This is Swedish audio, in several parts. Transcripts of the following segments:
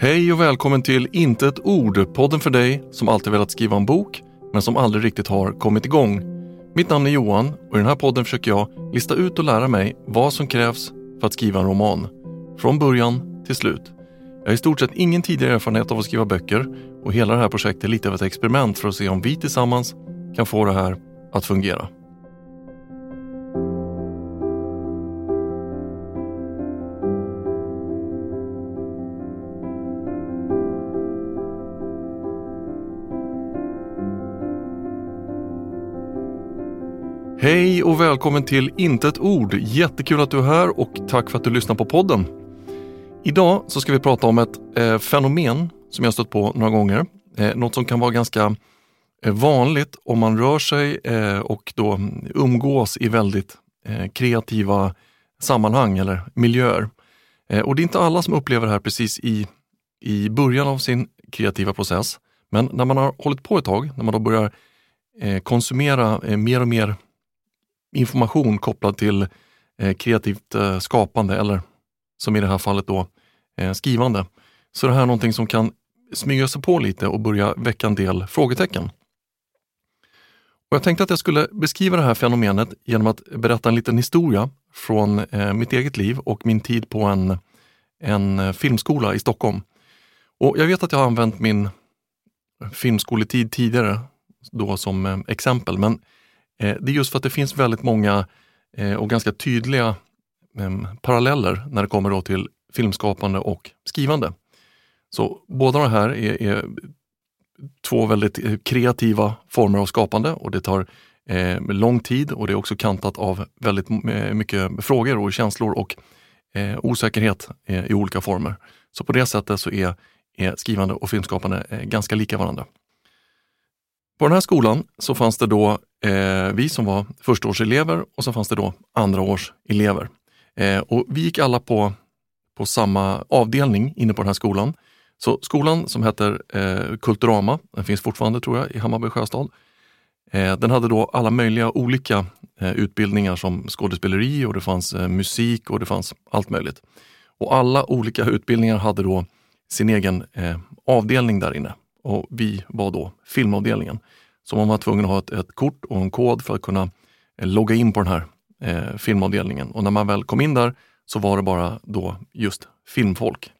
Hej och välkommen till Inte ett ord, podden för dig som alltid velat skriva en bok men som aldrig riktigt har kommit igång. Mitt namn är Johan och i den här podden försöker jag lista ut och lära mig vad som krävs för att skriva en roman. Från början till slut. Jag har i stort sett ingen tidigare erfarenhet av att skriva böcker och hela det här projektet är lite av ett experiment för att se om vi tillsammans kan få det här att fungera. Hej och välkommen till Inte ett ord. Jättekul att du är här och tack för att du lyssnar på podden. Idag så ska vi prata om ett eh, fenomen som jag stött på några gånger. Eh, något som kan vara ganska eh, vanligt om man rör sig eh, och då umgås i väldigt eh, kreativa sammanhang eller miljöer. Eh, och det är inte alla som upplever det här precis i, i början av sin kreativa process. Men när man har hållit på ett tag, när man då börjar eh, konsumera eh, mer och mer information kopplad till eh, kreativt eh, skapande eller som i det här fallet då eh, skrivande. Så det här är någonting som kan smyga sig på lite och börja väcka en del frågetecken. Och jag tänkte att jag skulle beskriva det här fenomenet genom att berätta en liten historia från mitt eget liv och min tid på en, en filmskola i Stockholm. Och Jag vet att jag har använt min filmskoletid tidigare då som exempel, men Eh, det är just för att det finns väldigt många eh, och ganska tydliga ehm, paralleller när det kommer då till filmskapande och skrivande. Så båda de här är, är två väldigt eh, kreativa former av skapande och det tar eh, lång tid och det är också kantat av väldigt eh, mycket frågor och känslor och eh, osäkerhet eh, i olika former. Så på det sättet så är, är skrivande och filmskapande eh, ganska lika varandra. På den här skolan så fanns det då eh, vi som var förstaårselever och så fanns det då andraårselever. Eh, och vi gick alla på, på samma avdelning inne på den här skolan. Så skolan som heter eh, Kulturama, den finns fortfarande tror jag i Hammarby sjöstad. Eh, den hade då alla möjliga olika eh, utbildningar som skådespeleri och det fanns eh, musik och det fanns allt möjligt. Och alla olika utbildningar hade då sin egen eh, avdelning där inne och vi var då filmavdelningen. Så man var tvungen att ha ett, ett kort och en kod för att kunna eh, logga in på den här eh, filmavdelningen. Och när man väl kom in där så var det bara då just filmfolk.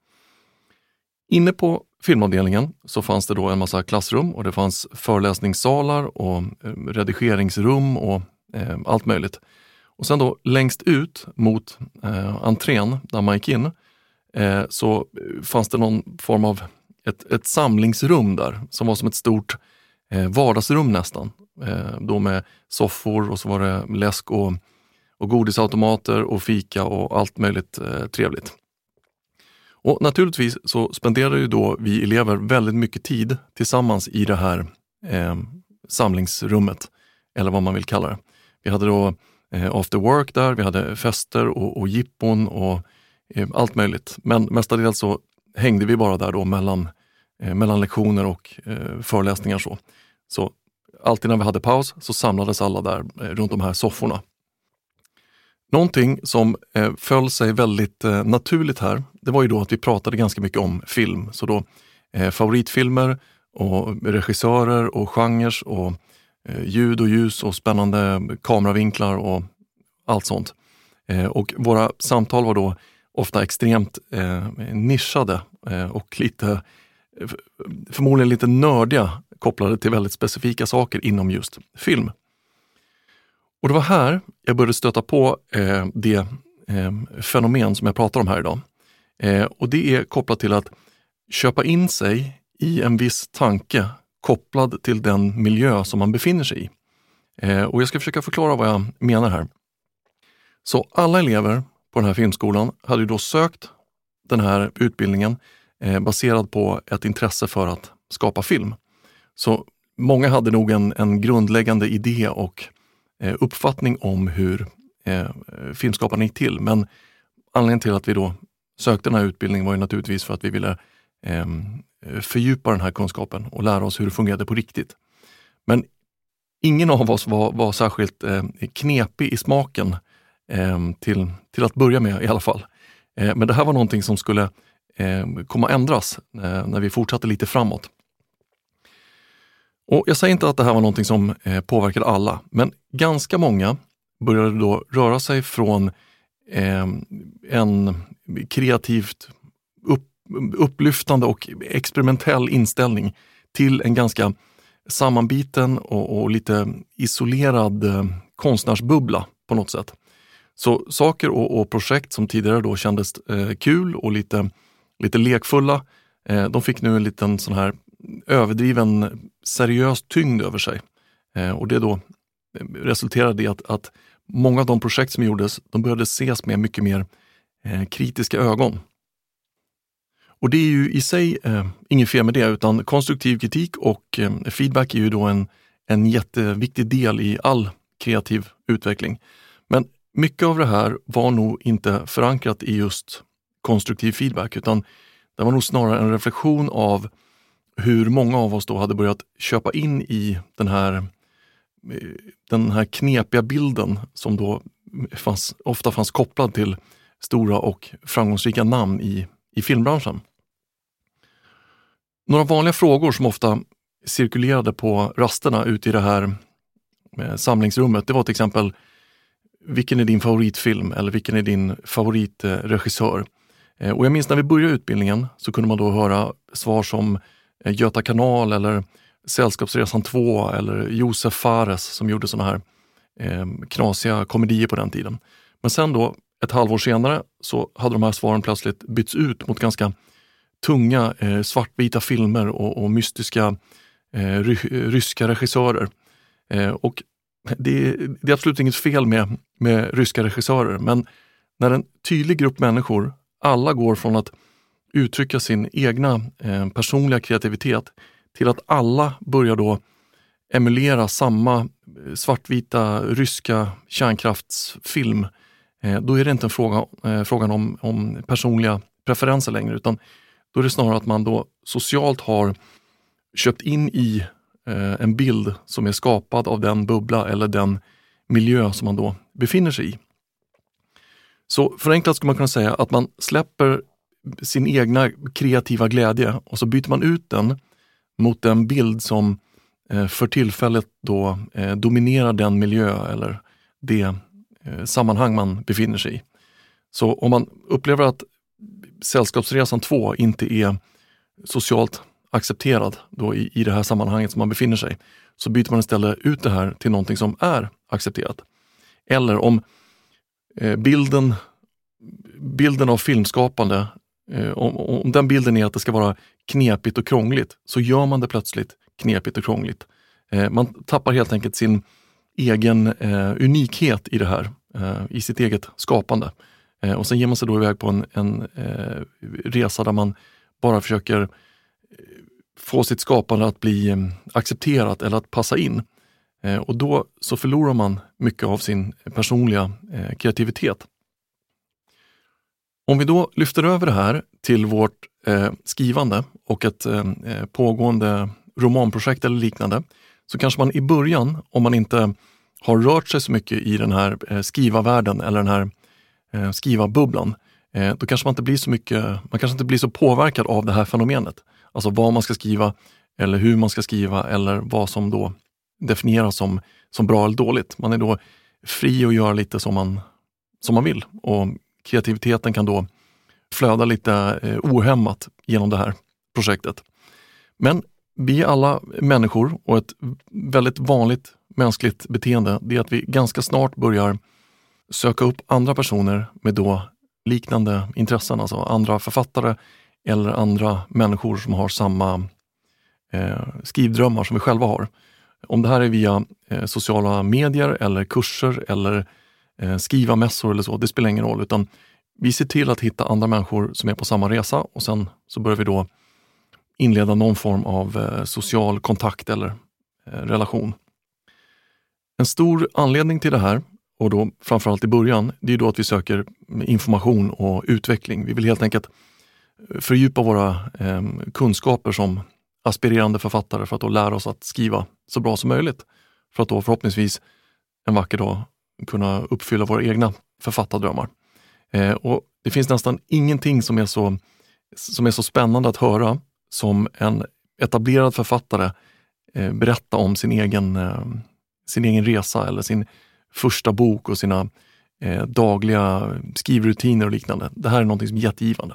Inne på filmavdelningen så fanns det då en massa klassrum och det fanns föreläsningssalar och eh, redigeringsrum och eh, allt möjligt. Och sen då längst ut mot eh, entrén där man gick in eh, så eh, fanns det någon form av ett, ett samlingsrum där som var som ett stort eh, vardagsrum nästan. Eh, då med soffor och så var det läsk och, och godisautomater och fika och allt möjligt eh, trevligt. Och Naturligtvis så spenderade ju då vi elever väldigt mycket tid tillsammans i det här eh, samlingsrummet, eller vad man vill kalla det. Vi hade då eh, after work där, vi hade fester och, och jippon och eh, allt möjligt. Men mestadels så hängde vi bara där då mellan Eh, mellan lektioner och eh, föreläsningar. Så. så alltid när vi hade paus så samlades alla där eh, runt de här sofforna. Någonting som eh, föll sig väldigt eh, naturligt här, det var ju då att vi pratade ganska mycket om film. Så då eh, favoritfilmer och regissörer och genrer och eh, ljud och ljus och spännande kameravinklar och allt sånt. Eh, och våra samtal var då ofta extremt eh, nischade eh, och lite förmodligen lite nördiga kopplade till väldigt specifika saker inom just film. Och det var här jag började stöta på eh, det eh, fenomen som jag pratar om här idag. Eh, och det är kopplat till att köpa in sig i en viss tanke kopplad till den miljö som man befinner sig i. Eh, och jag ska försöka förklara vad jag menar här. Så alla elever på den här filmskolan hade ju då sökt den här utbildningen eh, baserad på ett intresse för att skapa film. Så många hade nog en, en grundläggande idé och eh, uppfattning om hur eh, filmskaparna gick till. Men anledningen till att vi då sökte den här utbildningen var ju naturligtvis för att vi ville eh, fördjupa den här kunskapen och lära oss hur det fungerade på riktigt. Men ingen av oss var, var särskilt eh, knepig i smaken eh, till, till att börja med i alla fall. Eh, men det här var någonting som skulle eh, Eh, komma att ändras eh, när vi fortsatte lite framåt. Och Jag säger inte att det här var någonting som eh, påverkade alla, men ganska många började då röra sig från eh, en kreativt upp, upplyftande och experimentell inställning till en ganska sammanbiten och, och lite isolerad eh, konstnärsbubbla på något sätt. Så saker och, och projekt som tidigare då kändes eh, kul och lite, lite lekfulla, eh, de fick nu en liten sån här överdriven seriös tyngd över sig. Eh, och det då eh, resulterade i att, att många av de projekt som gjordes, de började ses med mycket mer eh, kritiska ögon. Och det är ju i sig eh, inget fel med det, utan konstruktiv kritik och eh, feedback är ju då en, en jätteviktig del i all kreativ utveckling. Men mycket av det här var nog inte förankrat i just konstruktiv feedback, utan det var nog snarare en reflektion av hur många av oss då hade börjat köpa in i den här, den här knepiga bilden som då fanns, ofta fanns kopplad till stora och framgångsrika namn i, i filmbranschen. Några vanliga frågor som ofta cirkulerade på rasterna ute i det här eh, samlingsrummet, det var till exempel vilken är din favoritfilm eller vilken är din favoritregissör? Eh, och jag minns när vi började utbildningen så kunde man då höra svar som eh, Göta kanal eller Sällskapsresan 2 eller Josef Fares som gjorde såna här eh, knasiga komedier på den tiden. Men sen då, ett halvår senare, så hade de här svaren plötsligt bytts ut mot ganska tunga eh, svartvita filmer och, och mystiska eh, ry ryska regissörer. Eh, och det, det, är absolut inget fel med, med ryska regissörer, men när en tydlig grupp människor, alla går från att uttrycka sin egna eh, personliga kreativitet till att alla börjar då emulera samma eh, svartvita ryska kärnkraftsfilm, eh, då är det inte en fråga, eh, frågan om, om personliga preferenser längre, utan då är det snarare att man då socialt har köpt in i eh, en bild som är skapad av den bubbla eller den miljö som man då befinner sig i. Så förenklat skulle man kunna säga att man släpper sin egna kreativa glädje och så byter man ut den mot den bild som eh, för tillfället då eh, dominerar den miljö eller det eh, sammanhang man befinner sig i. Så om man upplever att Sällskapsresan 2 inte är socialt accepterad då i, i det här sammanhanget som man befinner sig, så byter man istället ut det här till någonting som är accepterat. Eller om Eh, bilden, bilden av filmskapande, eh, om, om den bilden är att det ska vara knepigt och krångligt, så gör man det plötsligt knepigt och krångligt. Eh, man tappar helt enkelt sin egen eh, unikhet i det här, eh, i sitt eget skapande. Eh, och sen ger man sig då iväg på en, en eh, resa där man bara försöker eh, få sitt skapande att bli eh, accepterat eller att passa in. Eh, och då så förlorar man mycket av sin personliga eh, kreativitet. Om vi då lyfter över det här till vårt eh, skrivande och ett pågående romanprojekt eller liknande, så kanske man i början, om man inte har rört sig så mycket i den här skrivarvärlden eller den här skrivarbubblan, då kanske man inte blir så mycket, man kanske inte blir så påverkad av det här fenomenet. Alltså vad man ska skriva eller hur man ska skriva eller vad som då definieras som, som bra eller dåligt. Man är då fri att göra lite som man, som man vill och kreativiteten kan då flöda lite eh, ohämmat genom det här projektet. Men vi är alla människor och ett väldigt vanligt mänskligt beteende det är att vi ganska snart börjar söka upp andra personer med då liknande intressen, alltså andra författare eller andra människor som har samma eh, skrivdrömmar som vi själva har. Om det här är via eh, sociala medier eller kurser eller eh, skrivarmässor eller så, det spelar ingen roll, utan vi ser till att hitta andra människor som är på samma resa och sen så börjar vi då inleda någon form av eh, social kontakt eller eh, relation. En stor anledning till det här och då framförallt i början, det är då att vi söker information och utveckling. Vi vill helt enkelt eh, fördjupa våra eh, kunskaper som aspirerande författare för att då lära oss att skriva så bra som möjligt. För att då förhoppningsvis en vacker dag kunna uppfylla våra egna författardrömmar. Eh, och det finns nästan ingenting som är så som är så spännande att höra som en etablerad författare eh, berätta om sin egen, eh, sin egen resa eller sin första bok och sina eh, dagliga skrivrutiner och liknande. Det här är något som är jättegivande.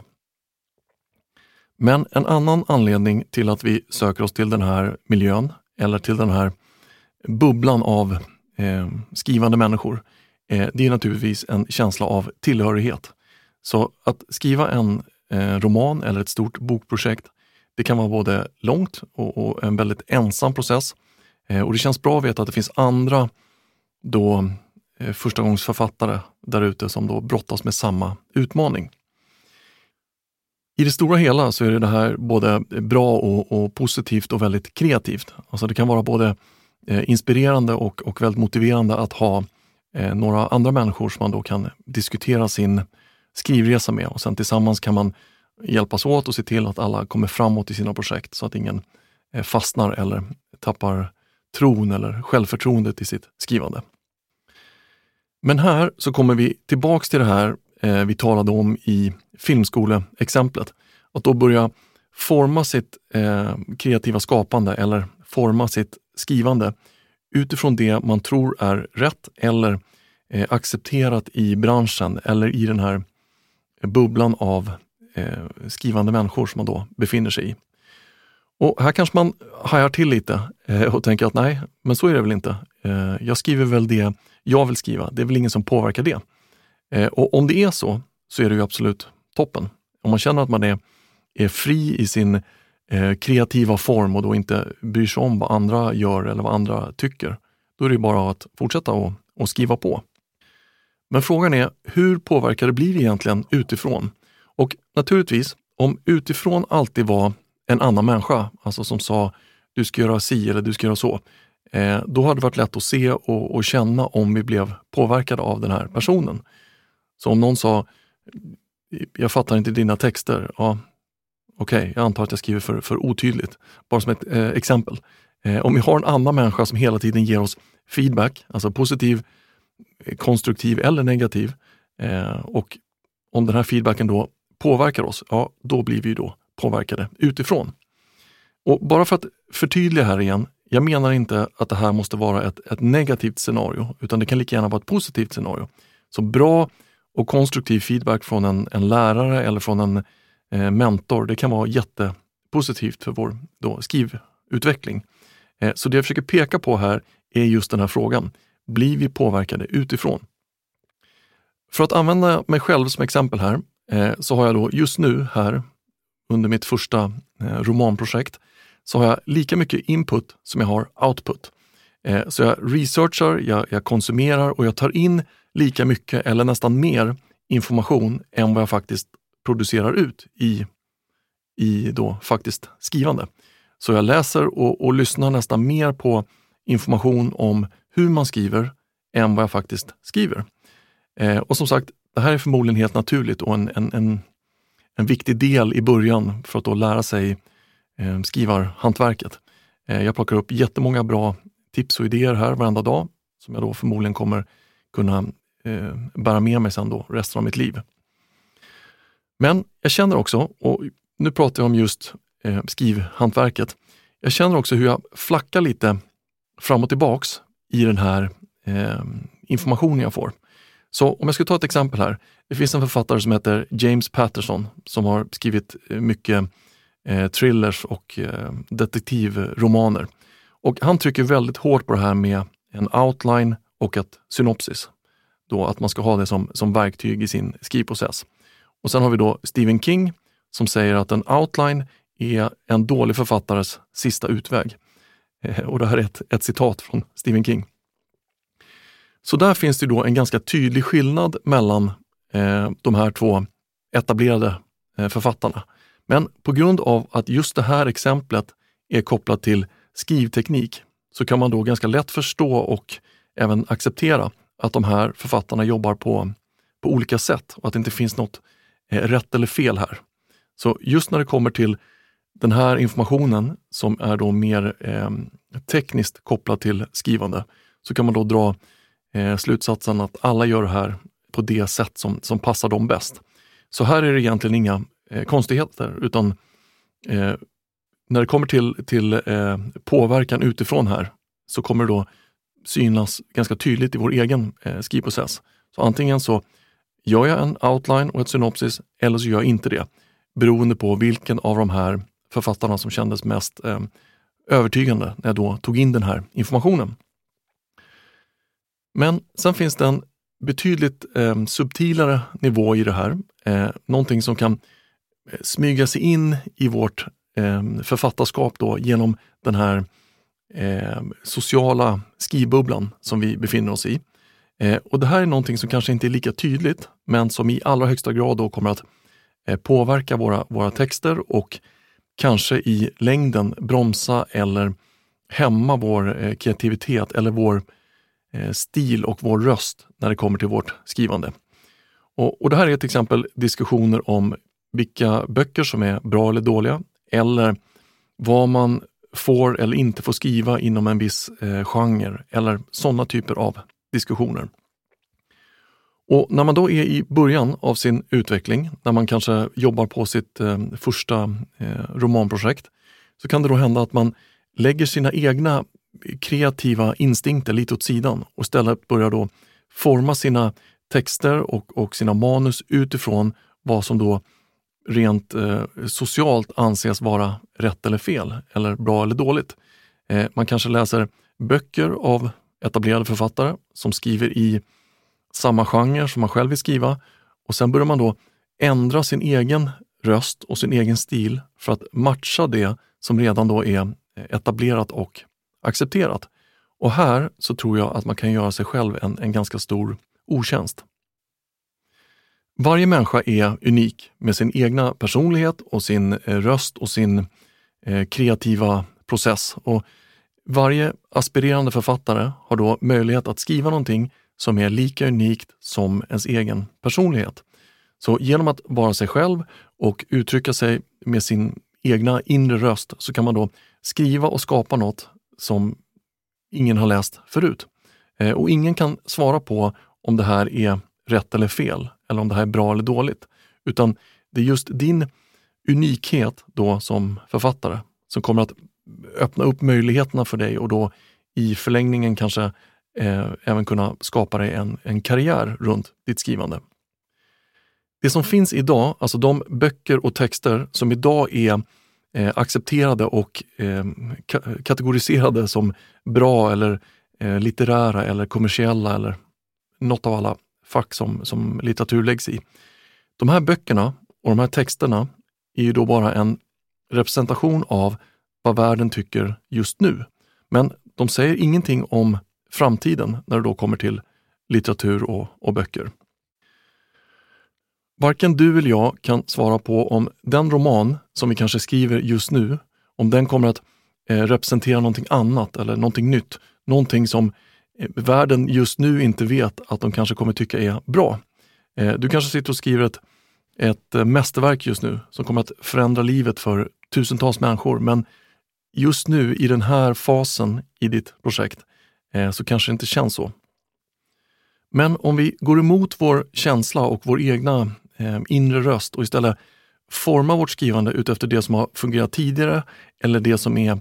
Men en annan anledning till att vi söker oss till den här miljön eller till den här bubblan av eh, skrivande människor, eh, det är naturligtvis en känsla av tillhörighet. Så att skriva en eh, roman eller ett stort bokprojekt, det kan vara både långt och, och en väldigt ensam process. Eh, och det känns bra att veta att det finns andra då eh, förstagångsförfattare där ute som då brottas med samma utmaning. I det stora hela så är det här både bra och, och positivt och väldigt kreativt. Alltså det kan vara både eh, inspirerande och, och väldigt motiverande att ha eh, några andra människor som man då kan diskutera sin skrivresa med och sen tillsammans kan man hjälpas åt och se till att alla kommer framåt i sina projekt så att ingen eh, fastnar eller tappar tron eller självförtroendet i sitt skrivande. Men här så kommer vi tillbaks till det här eh, vi talade om i filmskoleexemplet. Att då börja forma sitt eh, kreativa skapande eller forma sitt skrivande utifrån det man tror är rätt eller eh, accepterat i branschen eller i den här bubblan av eh, skrivande människor som man då befinner sig i. Och här kanske man hajar till lite eh, och tänker att nej, men så är det väl inte. Eh, jag skriver väl det jag vill skriva. Det är väl ingen som påverkar det. Eh, och om det är så, så är det ju absolut toppen. Om man känner att man är, är fri i sin eh, kreativa form och då inte bryr sig om vad andra gör eller vad andra tycker, då är det bara att fortsätta och, och skriva på. Men frågan är, hur påverkade blir egentligen utifrån? Och naturligtvis, om utifrån alltid var en annan människa, alltså som sa du ska göra si eller du ska göra så, eh, då hade det varit lätt att se och, och, känna om vi blev påverkade av den här personen. Så om någon sa, jag fattar inte dina texter, ja, okej, okay, jag antar att jag skriver för, för otydligt. Bara som ett eh, exempel. Eh, om vi har en annan människa som hela tiden ger oss feedback, alltså positiv, eh, konstruktiv eller negativ, eh, och om den här feedbacken då påverkar oss, ja, då blir vi då påverkade utifrån. Och bara för att förtydliga här igen, jag menar inte att det här måste vara ett, ett negativt scenario, utan det kan lika gärna vara ett positivt scenario. Så bra och konstruktiv feedback från en, en lärare eller från en eh, mentor, det kan vara jättepositivt för vår då, skrivutveckling. Eh, så det jag försöker peka på här är just den här frågan. Blir vi påverkade utifrån? För att använda mig själv som exempel här, eh, så har jag då just nu här under mitt första eh, romanprojekt, så har jag lika mycket input som jag har output. Eh, så jag researchar, jag, jag konsumerar och jag tar in lika mycket eller nästan mer information än vad jag faktiskt producerar ut i, i då faktiskt skrivande. Så jag läser och, och lyssnar nästan mer på information om hur man skriver än vad jag faktiskt skriver. Eh, och som sagt, det här är förmodligen helt naturligt och en, en, en, en viktig del i början för att då lära sig eh, skrivarhantverket. Eh, jag plockar upp jättemånga bra tips och idéer här varenda dag som jag då förmodligen kommer kunna eh, bära med mig sen då resten av mitt liv. Men jag känner också, och nu pratar jag om just eh, skrivhantverket, jag känner också hur jag flackar lite fram och tillbaks i den här eh, informationen jag får. Så om jag ska ta ett exempel här. Det finns en författare som heter James Patterson som har skrivit eh, mycket eh, thrillers och eh, detektivromaner. Och han trycker väldigt hårt på det här med en outline och ett synopsis. Då att man ska ha det som, som verktyg i sin skrivprocess. Och sen har vi då Stephen King som säger att en outline är en dålig författares sista utväg. Eh, och det här är ett, ett citat från Stephen King. Så där finns det då en ganska tydlig skillnad mellan eh, de här två etablerade eh, författarna. Men på grund av att just det här exemplet är kopplat till skrivteknik så kan man då ganska lätt förstå och även acceptera att de här författarna jobbar på, på olika sätt och att det inte finns något eh, rätt eller fel här. Så just när det kommer till den här informationen som är då mer eh, tekniskt kopplad till skrivande så kan man då dra eh, slutsatsen att alla gör det här på det sätt som, som passar dem bäst. Så här är det egentligen inga eh, konstigheter utan eh, när det kommer till, till eh, påverkan utifrån här så kommer det då synas ganska tydligt i vår egen eh, skrivprocess. Så antingen så gör jag en outline och ett synopsis eller så gör jag inte det. Beroende på vilken av de här författarna som kändes mest eh, övertygande när jag då tog in den här informationen. Men sen finns det en betydligt eh, subtilare nivå i det här. Eh, någonting som kan eh, smyga sig in i vårt Ehm, författarskap då genom den här eh, sociala skrivbubblan som vi befinner oss i. Eh, och Det här är någonting som kanske inte är lika tydligt, men som i allra högsta grad då kommer att eh, påverka våra, våra texter och kanske i längden bromsa eller hämma vår eh, kreativitet eller vår eh, stil och vår röst när det kommer till vårt skrivande. Och, och Det här är till exempel diskussioner om vilka böcker som är bra eller dåliga eller vad man får eller inte får skriva inom en viss eh, genre eller sådana typer av diskussioner. Och När man då är i början av sin utveckling, när man kanske jobbar på sitt eh, första eh, romanprojekt, så kan det då hända att man lägger sina egna kreativa instinkter lite åt sidan och istället börjar då forma sina texter och, och sina manus utifrån vad som då rent eh, socialt anses vara rätt eller fel, eller bra eller dåligt. Eh, man kanske läser böcker av etablerade författare som skriver i samma genre som man själv vill skriva och sen börjar man då ändra sin egen röst och sin egen stil för att matcha det som redan då är eh, etablerat och accepterat. Och här så tror jag att man kan göra sig själv en, en ganska stor otjänst. Varje människa är unik med sin egna personlighet och sin eh, röst och sin eh, kreativa process. Och varje aspirerande författare har då möjlighet att skriva någonting som är lika unikt som ens egen personlighet. Så genom att vara sig själv och uttrycka sig med sin egna inre röst så kan man då skriva och skapa något som ingen har läst förut. Eh, och ingen kan svara på om det här är rätt eller fel eller om det här är bra eller dåligt. Utan det är just din unikhet då som författare som kommer att öppna upp möjligheterna för dig och då i förlängningen kanske eh, även kunna skapa dig en, en karriär runt ditt skrivande. Det som finns idag, alltså de böcker och texter som idag är eh, accepterade och eh, ka kategoriserade som bra eller eh, litterära eller kommersiella eller något av alla fack som, som litteratur läggs i. De här böckerna och de här texterna är ju då bara en representation av vad världen tycker just nu. Men de säger ingenting om framtiden när det då kommer till litteratur och, och böcker. Varken du eller jag kan svara på om den roman som vi kanske skriver just nu, om den kommer att eh, representera någonting annat eller någonting nytt. Någonting som världen just nu inte vet att de kanske kommer tycka är bra. Eh, du kanske sitter och skriver ett, ett eh, mästerverk just nu som kommer att förändra livet för tusentals människor men just nu i den här fasen i ditt projekt eh, så kanske det inte känns så. Men om vi går emot vår känsla och vår egna inre röst och istället formar vårt skrivande utefter det som har fungerat tidigare eller det som är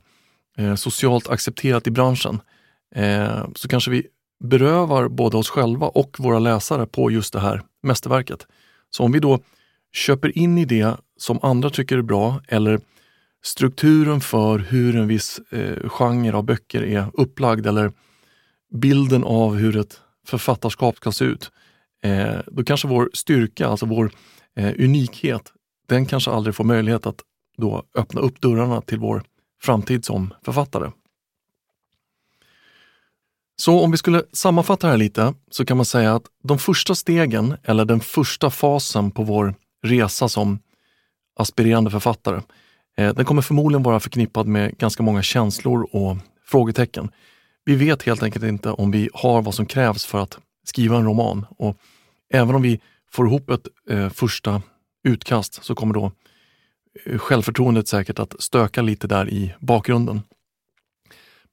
socialt accepterat i branschen, eh, så kanske vi berövar både oss själva och våra läsare på just det här mästerverket. Så om vi då köper in i det som andra tycker är bra eller strukturen för hur en viss eh, genre av böcker är upplagd eller bilden av hur ett författarskap ska se ut, eh, då kanske vår styrka, alltså vår eh, unikhet, den kanske aldrig får möjlighet att då öppna upp dörrarna till vår framtid som författare. Så om vi skulle sammanfatta det här lite så kan man säga att de första stegen eller den första fasen på vår resa som aspirerande författare, eh, den kommer förmodligen vara förknippad med ganska många känslor och frågetecken. Vi vet helt enkelt inte om vi har vad som krävs för att skriva en roman och även om vi får ihop ett eh, första utkast så kommer då eh, självförtroendet säkert att stöka lite där i bakgrunden.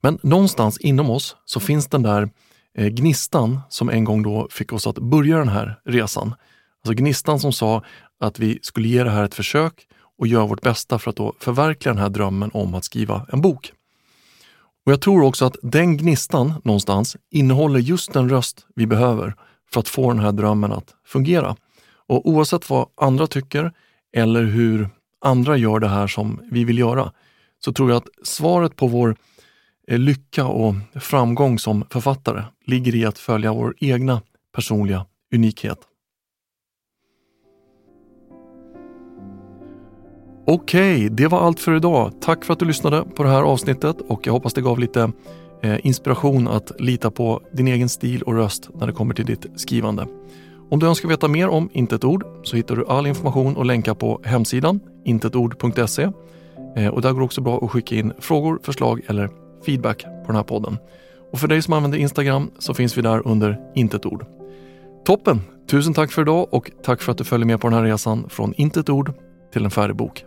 Men någonstans inom oss så finns den där eh, gnistan som en gång då fick oss att börja den här resan. Alltså gnistan som sa att vi skulle ge det här ett försök och göra vårt bästa för att då förverkliga den här drömmen om att skriva en bok. Och Jag tror också att den gnistan någonstans innehåller just den röst vi behöver för att få den här drömmen att fungera. Och oavsett vad andra tycker eller hur andra gör det här som vi vill göra, så tror jag att svaret på vår Eh, lycka och framgång som författare ligger i att följa vår egna personliga unikhet. Okej, det var allt för idag. Tack för att du lyssnade på det här avsnittet och jag hoppas det gav lite eh, inspiration att lita på din egen stil och röst när det kommer till ditt skrivande. Om du önskar veta mer om Inte ett ord så hittar du all information och länkar på hemsidan intetord.se. Eh, och där går det också bra att skicka in frågor, förslag eller feedback på den här podden. Och för dig som använder Instagram så finns vi där under intet ord. Toppen! Tusen tack för idag och tack för att du följer med på den här resan från intet ord till en färdig bok.